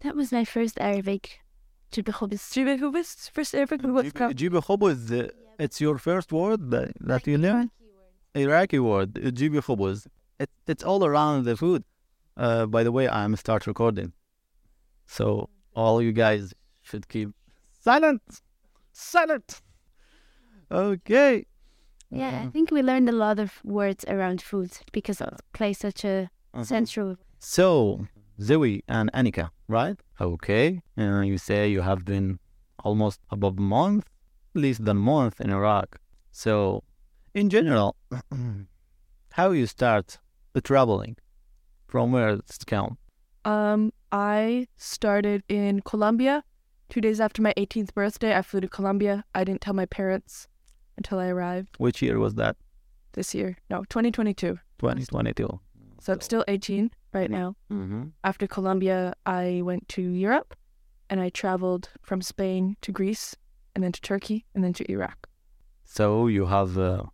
That was my first Arabic. Jubekobis. Jubekobis? First Arabic was Jubekobis. It's your first word that, that you learn? Iraqi word. Jubekobis. It, it's all around the food. Uh, by the way, I'm start recording. So all you guys should keep silent. Silent. Okay. Yeah, I uh-huh. think we learned a lot of words around food because it plays such a uh-huh. central. So Zoe and Anika, right? Okay. And you say you have been almost above a month, less than a month in Iraq. So, in general, how you start the traveling? From where it's come? Um, I started in Colombia. Two days after my 18th birthday, I flew to Colombia. I didn't tell my parents until I arrived Which year was that? this year. No, 2022. 2022. So I'm still 18 right now. Mm-hmm. After Colombia, I went to Europe and I traveled from Spain to Greece and then to Turkey and then to Iraq. So, you have a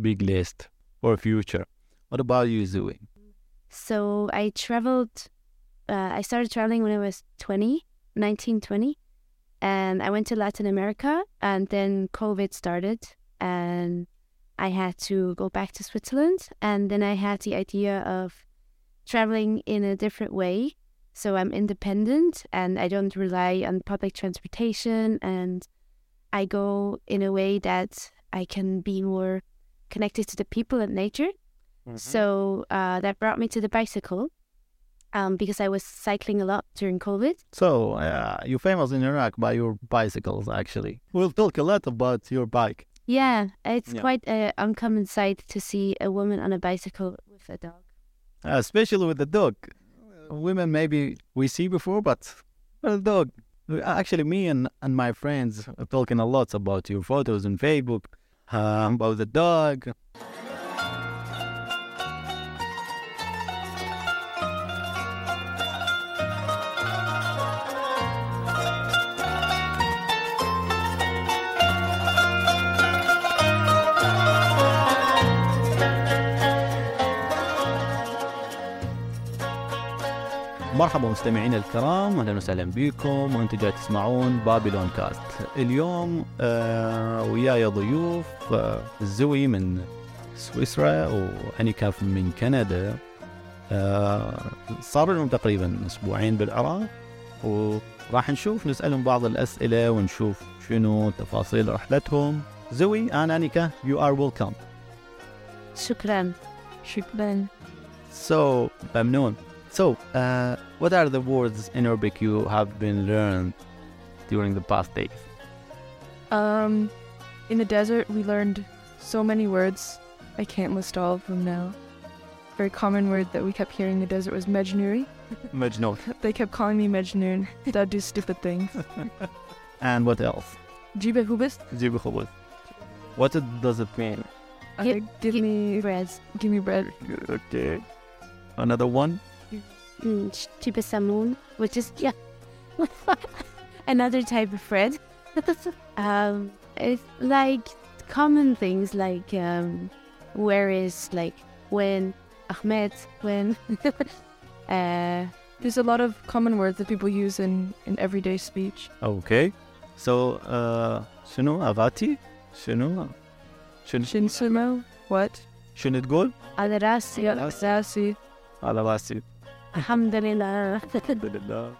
big list for future. What about you, Zoe? So I traveled, uh, I started traveling when I was 20, 19, 20. And I went to Latin America and then COVID started and I had to go back to Switzerland. And then I had the idea of traveling in a different way. So I'm independent and I don't rely on public transportation and I go in a way that I can be more connected to the people and nature. So uh, that brought me to the bicycle um, because I was cycling a lot during COVID. So, uh, you're famous in Iraq by your bicycles, actually. We'll talk a lot about your bike. Yeah, it's Yeah. quite an uncommon sight to see a woman on a bicycle with a dog. Especially with the dog. Women maybe we see before, but a dog. Actually, me and, and my friends are talking a lot about your photos on Facebook, uh, about the dog. مرحبا مستمعينا الكرام أهلا وسهلا بكم وأنتم جاي تسمعون بابلون كاست اليوم آه وياي ضيوف آه زوي من سويسرا وانيكا من كندا آه صار لهم تقريبا أسبوعين بالعراق وراح نشوف نسألهم بعض الأسئلة ونشوف شنو تفاصيل رحلتهم زوي and أنيكا you are welcome شكرا. Shukran. So, Mamnoon. So, uh, what are the words in Arabic you have been learned during the past days? Um, in the desert, we learned so many words. I can't list all of them now. Very common word that we kept hearing in the desert was Mejnouri. Majnoon. They kept calling me Mejnoon. that I do stupid things. And what else? Jibe Hubis. Jibu khubuz. What does it mean? Okay, give gi- me Bread. give me bread. Okay. Another one? Mm, Chibisamun, which is yeah, another type of friend. um, it's like common things like um, where is like when Ahmed when. uh, There's a lot of common words that people use in, in everyday speech. Okay, so uh, avati, shino, shin shinsumo, what? Shinit gol. Adarasi. Adarasi. Alhamdulillah. Alhamdulillah.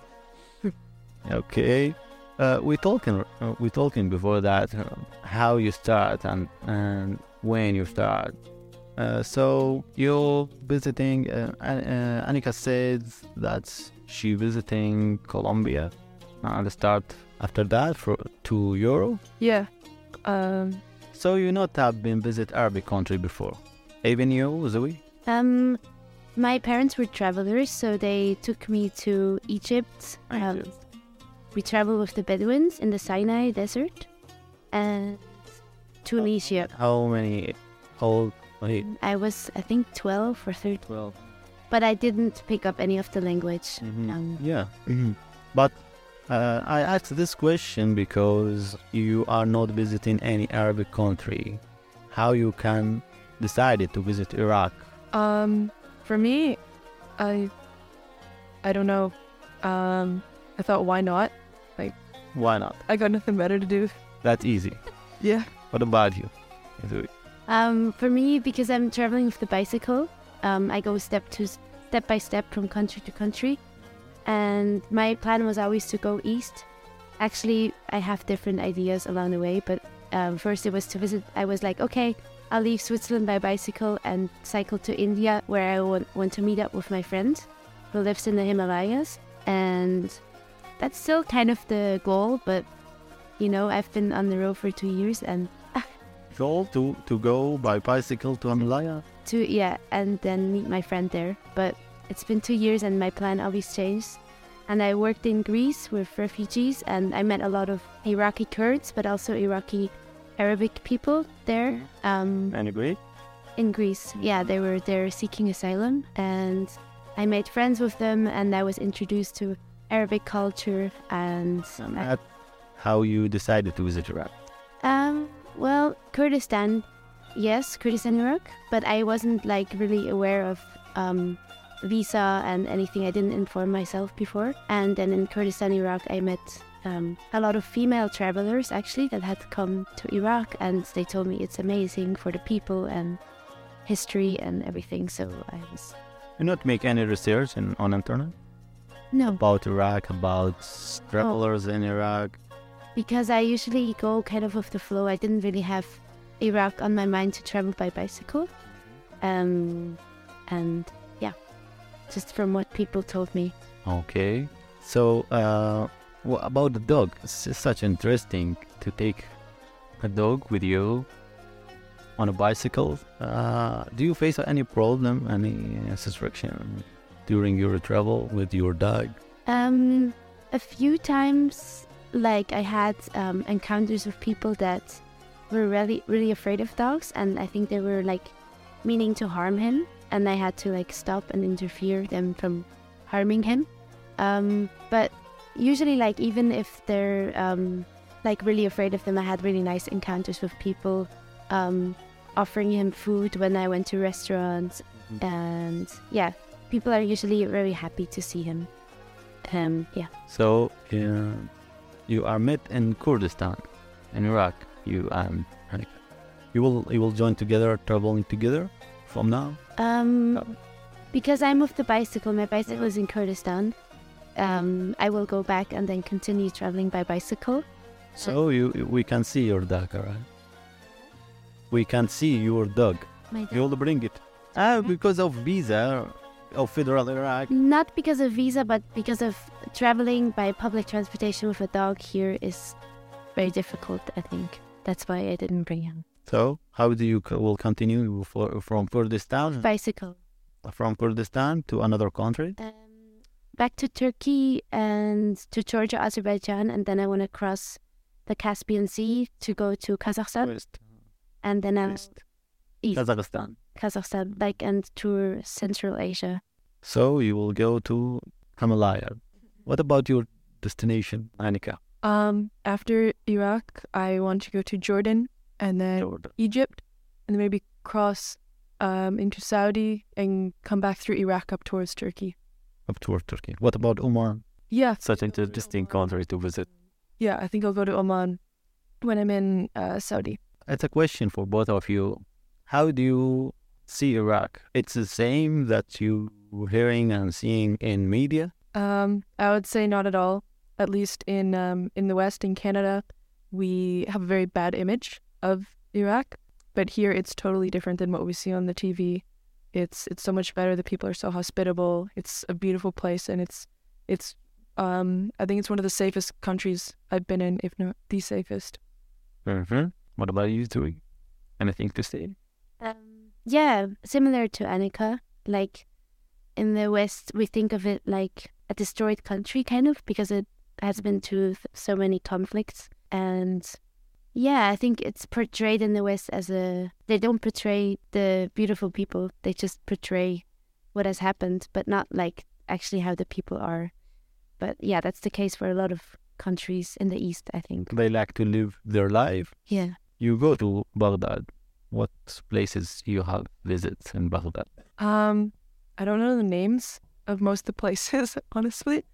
okay. Uh, we talking uh, we talking before that uh, how you start and and when you start. Uh, so you're visiting. Uh, uh, Anika says that she visiting Colombia, and start after that for to Euro. Yeah. Um, so you not have been visit Arabic country before, even you, Zoe. Um, my parents were travelers, so they took me to Egypt. Um, we traveled with the Bedouins in the Sinai Desert and Tunisia. How many? How wait, I was, I think, 12 or 13, twelve. but I didn't pick up any of the language. Mhm. Um, Yeah. But uh, I asked this question because you are not visiting any Arabic country. How you can decide to visit Iraq? um, for me, I, I don't know. Um, I thought, why not? Like, why not? I got nothing better to do. That's easy. Yeah. What about you? Um, for me, because I'm traveling with the bicycle, um, I go step to step by step from country to country, and my plan was always to go east. Actually, I have different ideas along the way, but um, first it was to visit. I was like, okay, I'll leave Switzerland by bicycle and cycle to India, where I want, want to meet up with my friend who lives in the Himalayas, and that's still kind of the goal. But you know, I've been on the road for two years, and Goal to, to go by bicycle to Himalaya? to yeah and then meet my friend there but it's been two years and my plan always changed and i worked in greece with refugees and i met a lot of iraqi kurds but also iraqi arabic people there um, And Greek? in greece yeah they were there seeking asylum and i made friends with them and i was introduced to arabic culture and And I- how you decided to visit Iraq? Um, well, Kurdistan, yes, Kurdistan, Iraq, but I wasn't like really aware of um, visa and anything. I didn't inform myself before. And then in Kurdistan, Iraq, I met um, a lot of female travelers actually that had come to Iraq, and they told me it's amazing for the people and history and everything. So I was You not make any research in, on internet no, about Iraq, about travelers in Iraq? because I usually go kind of off the flow. I didn't really have Iraq on my mind to travel by bicycle. Um, and yeah, just from what people told me. Okay. So, uh, what about the dog? It's such interesting to take a dog with you on a bicycle. Uh, do you face any problem, any restriction during your travel with your dog? Um, a few times, like I had um, encounters with people that were really, really afraid of dogs, and I think they were like meaning to harm him, and I had to like stop and interfere them from harming him. Um, but usually, like even if they're um, like really afraid of them, I had really nice encounters with people, um, offering him food when I went to restaurants, and yeah, people are usually very happy to see him. Um, yeah. So, uh, you are met in Kurdistan, in Iraq. You Hanika. You will you will join together, traveling together from now. Um, because I'm with the bicycle. My bicycle is in Kurdistan. Um, I will go back and then continue traveling by bicycle. So you we can see your dog, alright? We can see your dog. My dog- You will bring it. Ah, because of visa of federal Iraq. Not because of visa, but because of traveling by public transportation with a dog here is very difficult. I think that's why I didn't bring him. So how do you co- will continue for, from Kurdistan Bicycle. from Kurdistan to another country? Um, back to Turkey and to Georgia, Azerbaijan, and then I want to cross the Caspian Sea to go to Kazakhstan, West, and then I'll West, east. Kazakhstan. Kazakhstan, like and tour Central Asia. So you will go to Himalaya. What about your destination, Anika? Um, after Iraq, I want to go to Jordan and then Jordan. Egypt, and then maybe cross um, into Saudi and come back through Iraq up towards Turkey. Up towards Turkey. What about Oman? Yeah, Such an interesting country to visit. yeah. I think I'll go to Oman when I'm in uh, Saudi. It's a question for both of you. How do you see Iraq? It's the same that you were hearing and seeing in media. Um, I would say not at all. At least in um, in the West, in Canada, we have a very bad image of Iraq. But here, it's totally different than what we see on the TV. It's it's so much better. The people are so hospitable. It's a beautiful place, and it's it's um, I think it's one of the safest countries I've been in, if not the safest. Mm-hmm. What about you, Tui? Anything to say? Um, yeah, similar to Anika. Like in the West, we think of it like a destroyed country, kind of, because it has been through so many conflicts. And yeah, I think it's portrayed in the West as a. They don't portray the beautiful people, they just portray what has happened, but not like actually how the people are. But yeah, that's the case for a lot of countries in the East, I think. They like to live their life. Yeah. You go to Baghdad. What places you have visits in Baghdad? Um, I don't know the names of most of the places, honestly.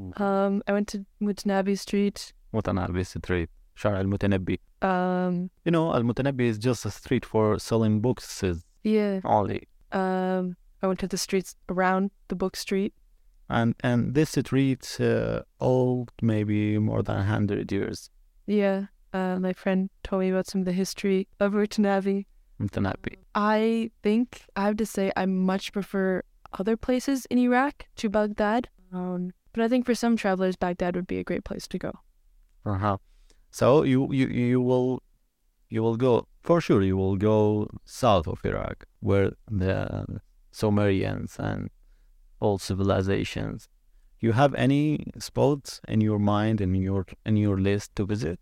Mm. Um, I went to Mutanabi Street. Mutanabi Street. Shar al-Mutanabbi. Um, you know, al-Mutanabbi is just a street for selling books. Yeah. Only. Um, I went to the streets around the book street. And and this street uh, old maybe more than hundred years. Yeah. Uh, my friend told me about some of the history of Mutanabi. Mutanabi. I think I have to say I much prefer other places in Iraq to Baghdad. Um, but I think for some travelers, Baghdad would be a great place to go. Uh huh so you you you will you will go for sure you will go south of Iraq where the Sumerians and all civilizations you have any spots in your mind and in your in your list to visit?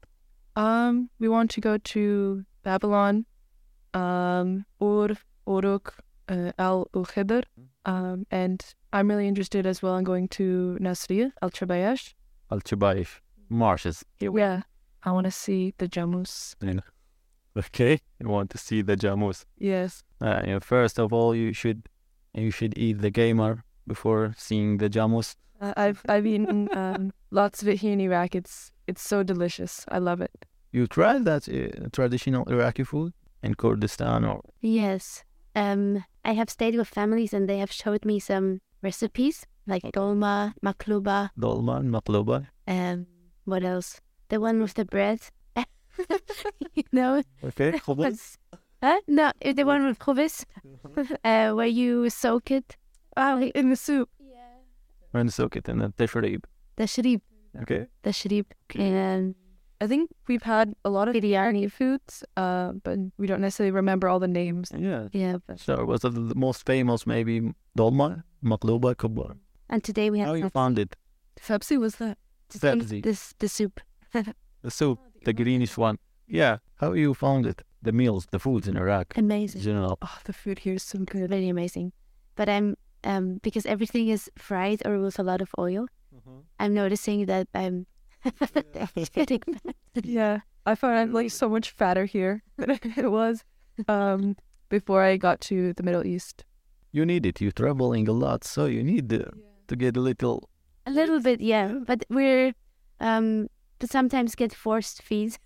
Um, we want to go to Babylon, um, Ur, Uruk, uh, Al Ukhidr, um, and I'm really interested as well in going to Nasriya, Al Chabayash. Al-Chubayf marshes. Yeah, I want to see the Jamus. okay you want to see the Jamus Yes. Uh, you know, first of all, you should you should eat the gaimar before seeing the jamus. Uh, I've I've eaten um, lots of it here in Iraq. It's it's so delicious. I love it. You tried that uh, traditional Iraqi food in Kurdistan, or Yes. Um, I have stayed with families and they have showed me some recipes like dolma, makluba, dolma and maqluba. um, what else? The one with the bread. you know? Okay, What's- Huh? No, the one with khubis, uh, where you soak it. Oh, In the soup. Yeah. And soak it in the tashrib. the shrib, Okay, the shrib. And I think we've had a lot of biryani foods, uh, but we don't necessarily remember all the names. yeah. yeah, but, So was it the most famous maybe dolma, maqluba, kubba? and today we have How you found it? Fepsi was that? Sabzi. this the soup. The soup, the greenish one. Yeah. How you found it? The meals, the foods in Iraq, in Amazing. general. Oh, the food here is so good. Very amazing. But I'm um because everything is fried or with a lot of oil. I'm noticing that I'm getting fat. Yeah, I found I'm like so much fatter here than it was um, before I got to the Middle East. You need it. You're traveling a lot, so you need uh, to get a little. A little bit, yeah. But we're um but sometimes get forced feeds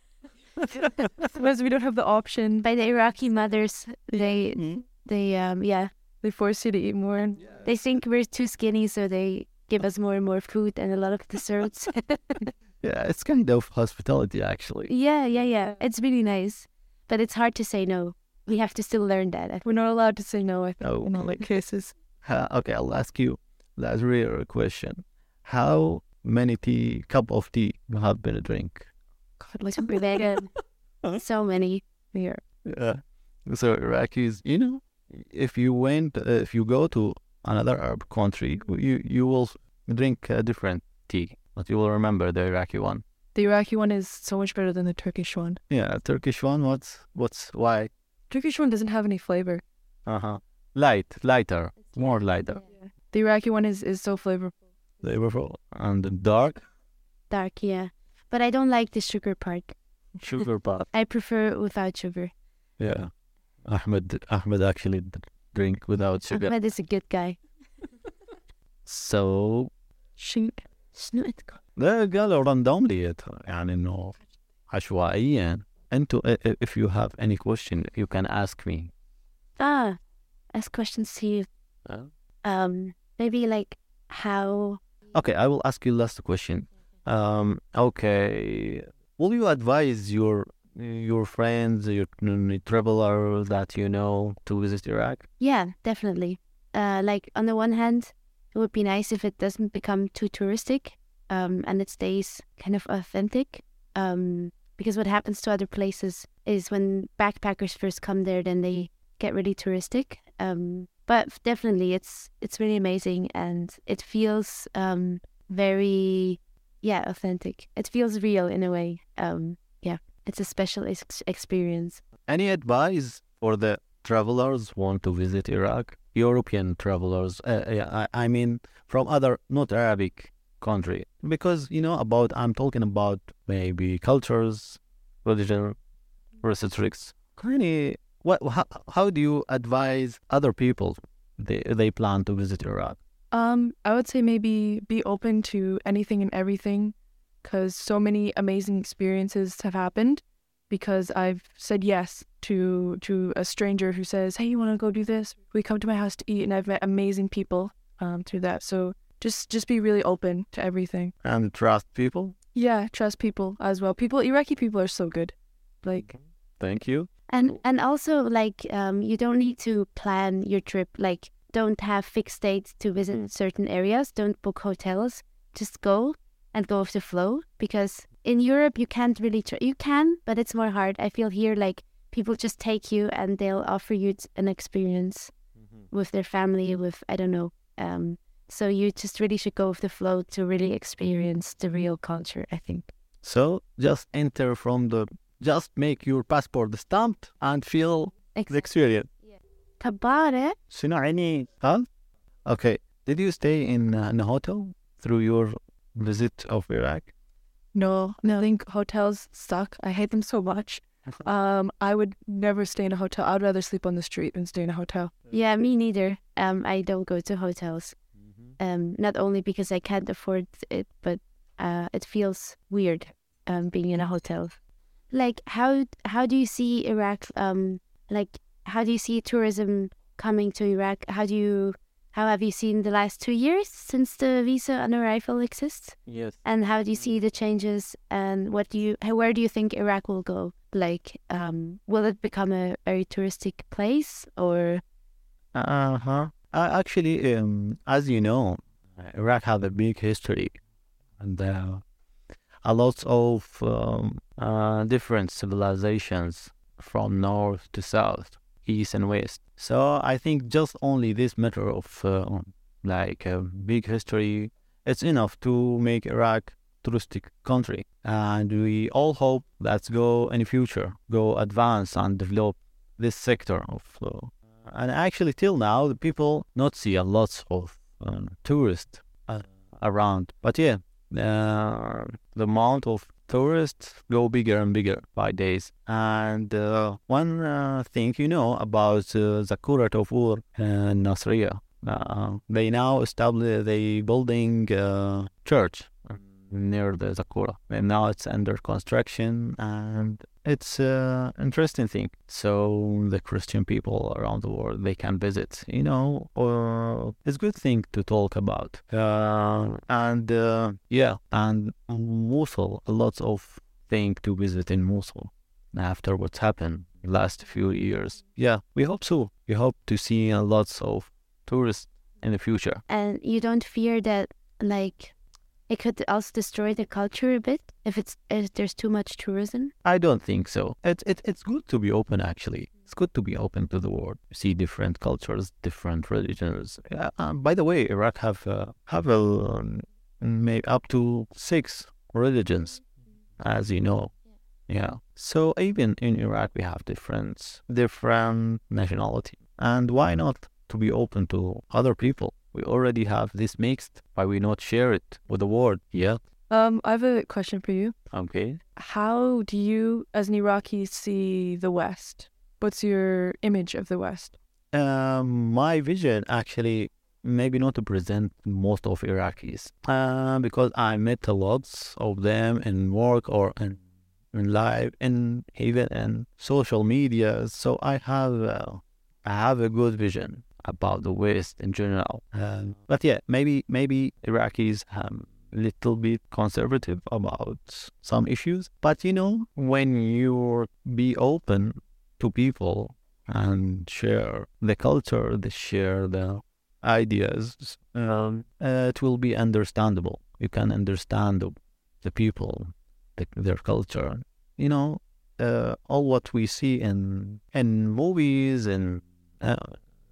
Because we don't have the option. by the Iraqi mothers. They Mm-hmm. they um yeah. They force you to eat more. And They think we're too skinny so they give us more and more food and a lot of desserts. Yeah, it's kind of hospitality actually. yeah, yeah, yeah. It's really nice. But it's hard to say no. We have to still learn that. we're not allowed to say no, I think, No. in all like cases. Uh, okay, I'll ask you that rare question. How many tea cup of tea you have been drink? God, like Super vegan. so many. here. Yeah. So Iraqis, you know, if you went, uh, if you go to another Arab country, you you will drink a different tea, but you will remember the Iraqi one. The Iraqi one is so much better than the Turkish one. Yeah, Turkish one. What's what's why? Turkish one doesn't have any flavor. Uh huh. Light, lighter, more lighter, The Iraqi one is, is so flavorful. flavorful, and the dark Dark, yeah. But I don't like the sugar part. sugar pot. I prefer without sugar. Yeah. Ahmed Ahmed actually d- drink without sugar. Ahmed is a good guy. So Shoot. شنو عندكم؟ ده قالوا randomly يعني انه عشوائيا انتوا i- i- if you have any question you can ask me. Ah, ask questions to you. Uh, Um, maybe like how Okay, I will ask you last question. Um, okay, will you advise your your friends, your traveler that you know to visit Iraq? Yeah, definitely. Uh, like on the one hand, it would be nice if it doesn't become too touristic, um, and it stays kind of authentic. Um, because what happens to other places is when backpackers first come there, then they get really touristic. Um, but definitely, it's it's really amazing, and it feels um very yeah authentic. It feels real in a way. Um, yeah, it's a special ex- experience. Any advice for the travelers want to visit Iraq? European travelers, uh, yeah, I, I mean from other not Arabic country, because you know about I'm talking about maybe cultures, religion, restricts. Kind what how, how do you advise other people they they plan to visit Iraq? Um, I would say maybe be open to anything and everything because so many amazing experiences have happened because I've said yes to to a stranger who says, "Hey, you want to go do this?" We come to my house to eat, and I've met amazing people um, through that. So just just be really open to everything. And trust people. Yeah, trust people as well. People, Iraqi people are so good. Like, Thank you. And and also like um, you don't need to plan your trip. Like don't have fixed dates to visit certain areas. Don't book hotels. Just go and go with the flow. Because in Europe you can't really. Tr- you can, but it's more hard. I feel here like people just take you and they'll offer you an experience with their family. With I don't know. Um, so you just really should go with the flow to really experience the real culture. I think. So just enter from the. Just make your passport stamped and feel the experience. Tabare. شنو يعني ها? Okay. Did you stay in, uh, in a hotel through your visit of Iraq? no, I think hotels suck. I hate them so much. Um, I would never stay in a hotel. I'd rather sleep on the street than stay in a hotel. Yeah, me neither. Um, I don't go to hotels. Um, not only because I can't afford it, but uh, it feels weird um, being in a hotel. Like how how do you see Iraq? Um, like how do you see tourism coming to Iraq? How do you how have you seen the last two years since the visa on arrival exists? Yes. And how do you see the changes? And what do you how, where do you think Iraq will go? Like, um, will it become a very touristic place or? Uh huh. Uh, actually, um, as you know, Iraq has a big history, and uh, a lot of um, uh, different civilizations from north to south, east and west. So I think just only this matter of uh, like a big history, it's enough to make Iraq touristic country, and we all hope that's go in the future, go advance and develop this sector of. Uh, and actually, till now, the people not see a lot of uh, tourists uh, around. But yeah, uh, the amount of tourists go bigger and bigger by days. And uh, one uh, thing you know about uh, Zakurat of Ur and Nasriya, uh, they now establish they building uh, church near the Zakura, and now it's under construction and it's uh, interesting thing. So the Christian people around the world they can visit. You know, uh, it's good thing to talk about. Uh, and uh, yeah, and Mosul, a lot of thing to visit in Mosul after what's happened last few years. Yeah, we hope so. We hope to see a lots of tourists in the future. and you don't fear that like it could also destroy the culture a bit if it's if there's too much tourism I don't think so. It's it, it's good to be open. Actually, it's good to be open to the world. See different cultures, different religions. Yeah, um, by the way, Iraq have uh, have a um, maybe up to six religions, as you know. Yeah. So even in Iraq, we have different different nationality, and why not to be open to other people? We already have this mixed. Why we not share it with the world? Yeah. Um, I have a question for you. Okay. How do you, as an Iraqi, see the West? What's your image of the West? Um, my vision actually maybe not to present most of Iraqis uh, because I met a lot of them in work or in, in live and even in social media. So I have uh, I have a good vision about the West in general. Um, but yeah, maybe maybe Iraqis um little bit conservative about some issues. But you know, when you be open to people and share the culture, they share the ideas, um, uh, it will be understandable. You can understand the, the people, the, their culture. You know, uh, all what we see in in movies and uh,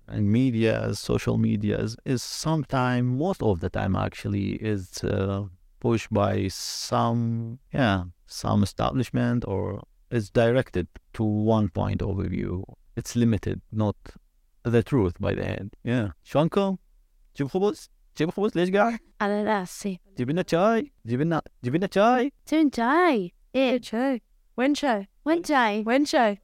and media, social medias, is sometime, most of the time actually, is uh, pushed by some, yeah, some establishment or is directed to one point of view. It's limited, not the truth by the end. Yeah. شلونكم؟ جيب خبز؟ جيب خبز ليش قاعد؟ على راسي جيب لنا شاي؟ جيب لنا جيب لنا شاي؟ soon جاي ايه Chai. When chai? وين جاي When chai?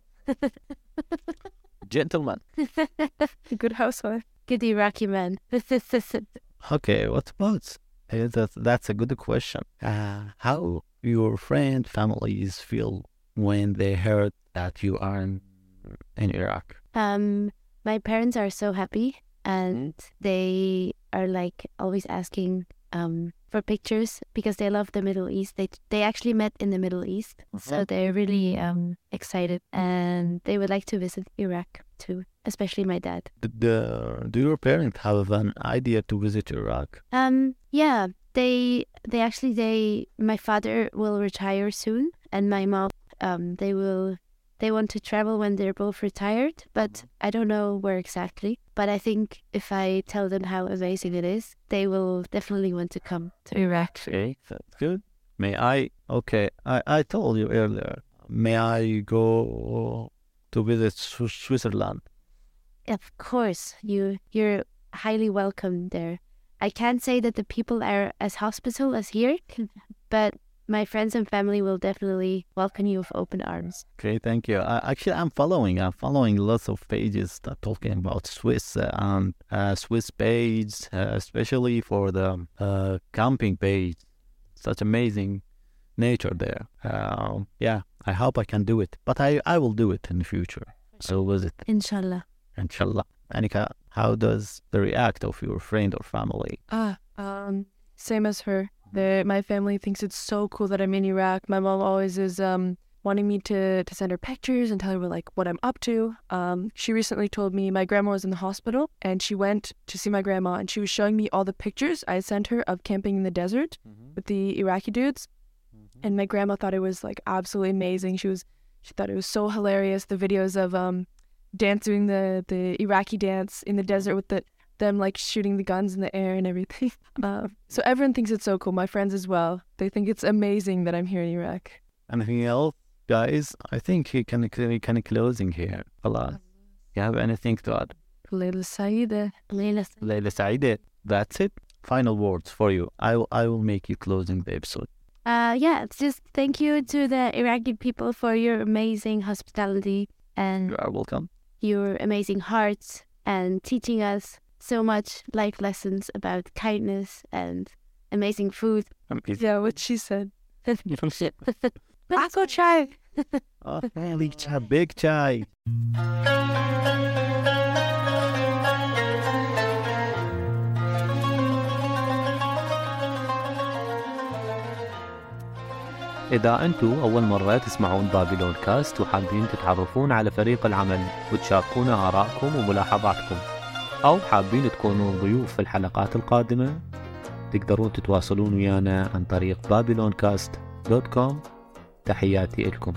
Gentlemen. A good housewife. good Iraqi man Okay, what about that? That's a good question. Uh, how your friend families feel when they heard that you are in, in Iraq? Um, my parents are so happy, and they are like always asking um for pictures because they love the Middle East. They they actually met in the Middle East, so Mhm. they're really um excited, and they would like to visit Iraq too, especially my dad. The- do your parents have an idea to visit Iraq? Um, yeah, they they actually they my father will retire soon, and my mom um they will they want to travel when they're both retired, but I don't know where exactly. But I think if I tell them how amazing it is, they will definitely want to come to Iraq. Okay, that's good. May I? Okay, I, I told you earlier. May I go to visit Switzerland? Of course, you you're highly welcome there. I can't say that the people are as hospitable as here, but my friends and family will definitely welcome you with open arms. Okay, thank you. I, actually, I'm following. I'm following lots of pages that talking about Swiss uh, and uh, Swiss page, uh, especially for the uh, camping page. Such amazing nature there. Um, yeah, I hope I can do it, but I, I will do it in the future. So was it? Inshallah. inshallah. Anika, how does the react of your friend or family? Ah, um, same as her. The, my family thinks it's so cool that I'm in Iraq. My mom always is um wanting me to to send her pictures and tell her like what I'm up to. Um, she recently told me my grandma was in the hospital and she went to see my grandma and she was showing me all the pictures I sent her of camping in the desert with the Iraqi dudes. And my grandma thought it was like absolutely amazing. She was she thought it was so hilarious. The videos of um dance doing the the Iraqi dance in the desert with the them like shooting the guns in the air and everything. Um, so everyone thinks it's so cool. My friends as well. They think it's amazing that I'm here in Iraq. Anything else, guys? I think he can he can closing here. Allah. You have anything to add? Layla Saida. Layla. Layla Saide. That's it. Final words for you. I will, I will make you closing the episode. Uh, yeah, it's just thank you to the Iraqi people for your amazing hospitality and You are welcome. your amazing hearts and teaching us so much life lessons about kindness and amazing food. Amazing. Yeah, what she said. Ako chai. Oh, really, cha- big chai. إذا أنتوا أول مرة تسمعون بابلون كاست وحابين تتعرفون على فريق العمل وتشاركونا آرائكم وملاحظاتكم أو حابين تكونون ضيوف في الحلقات القادمة؟ تقدرون تتواصلون ويانا عن طريق بابلون كاست دوت كوم تحياتي لكم.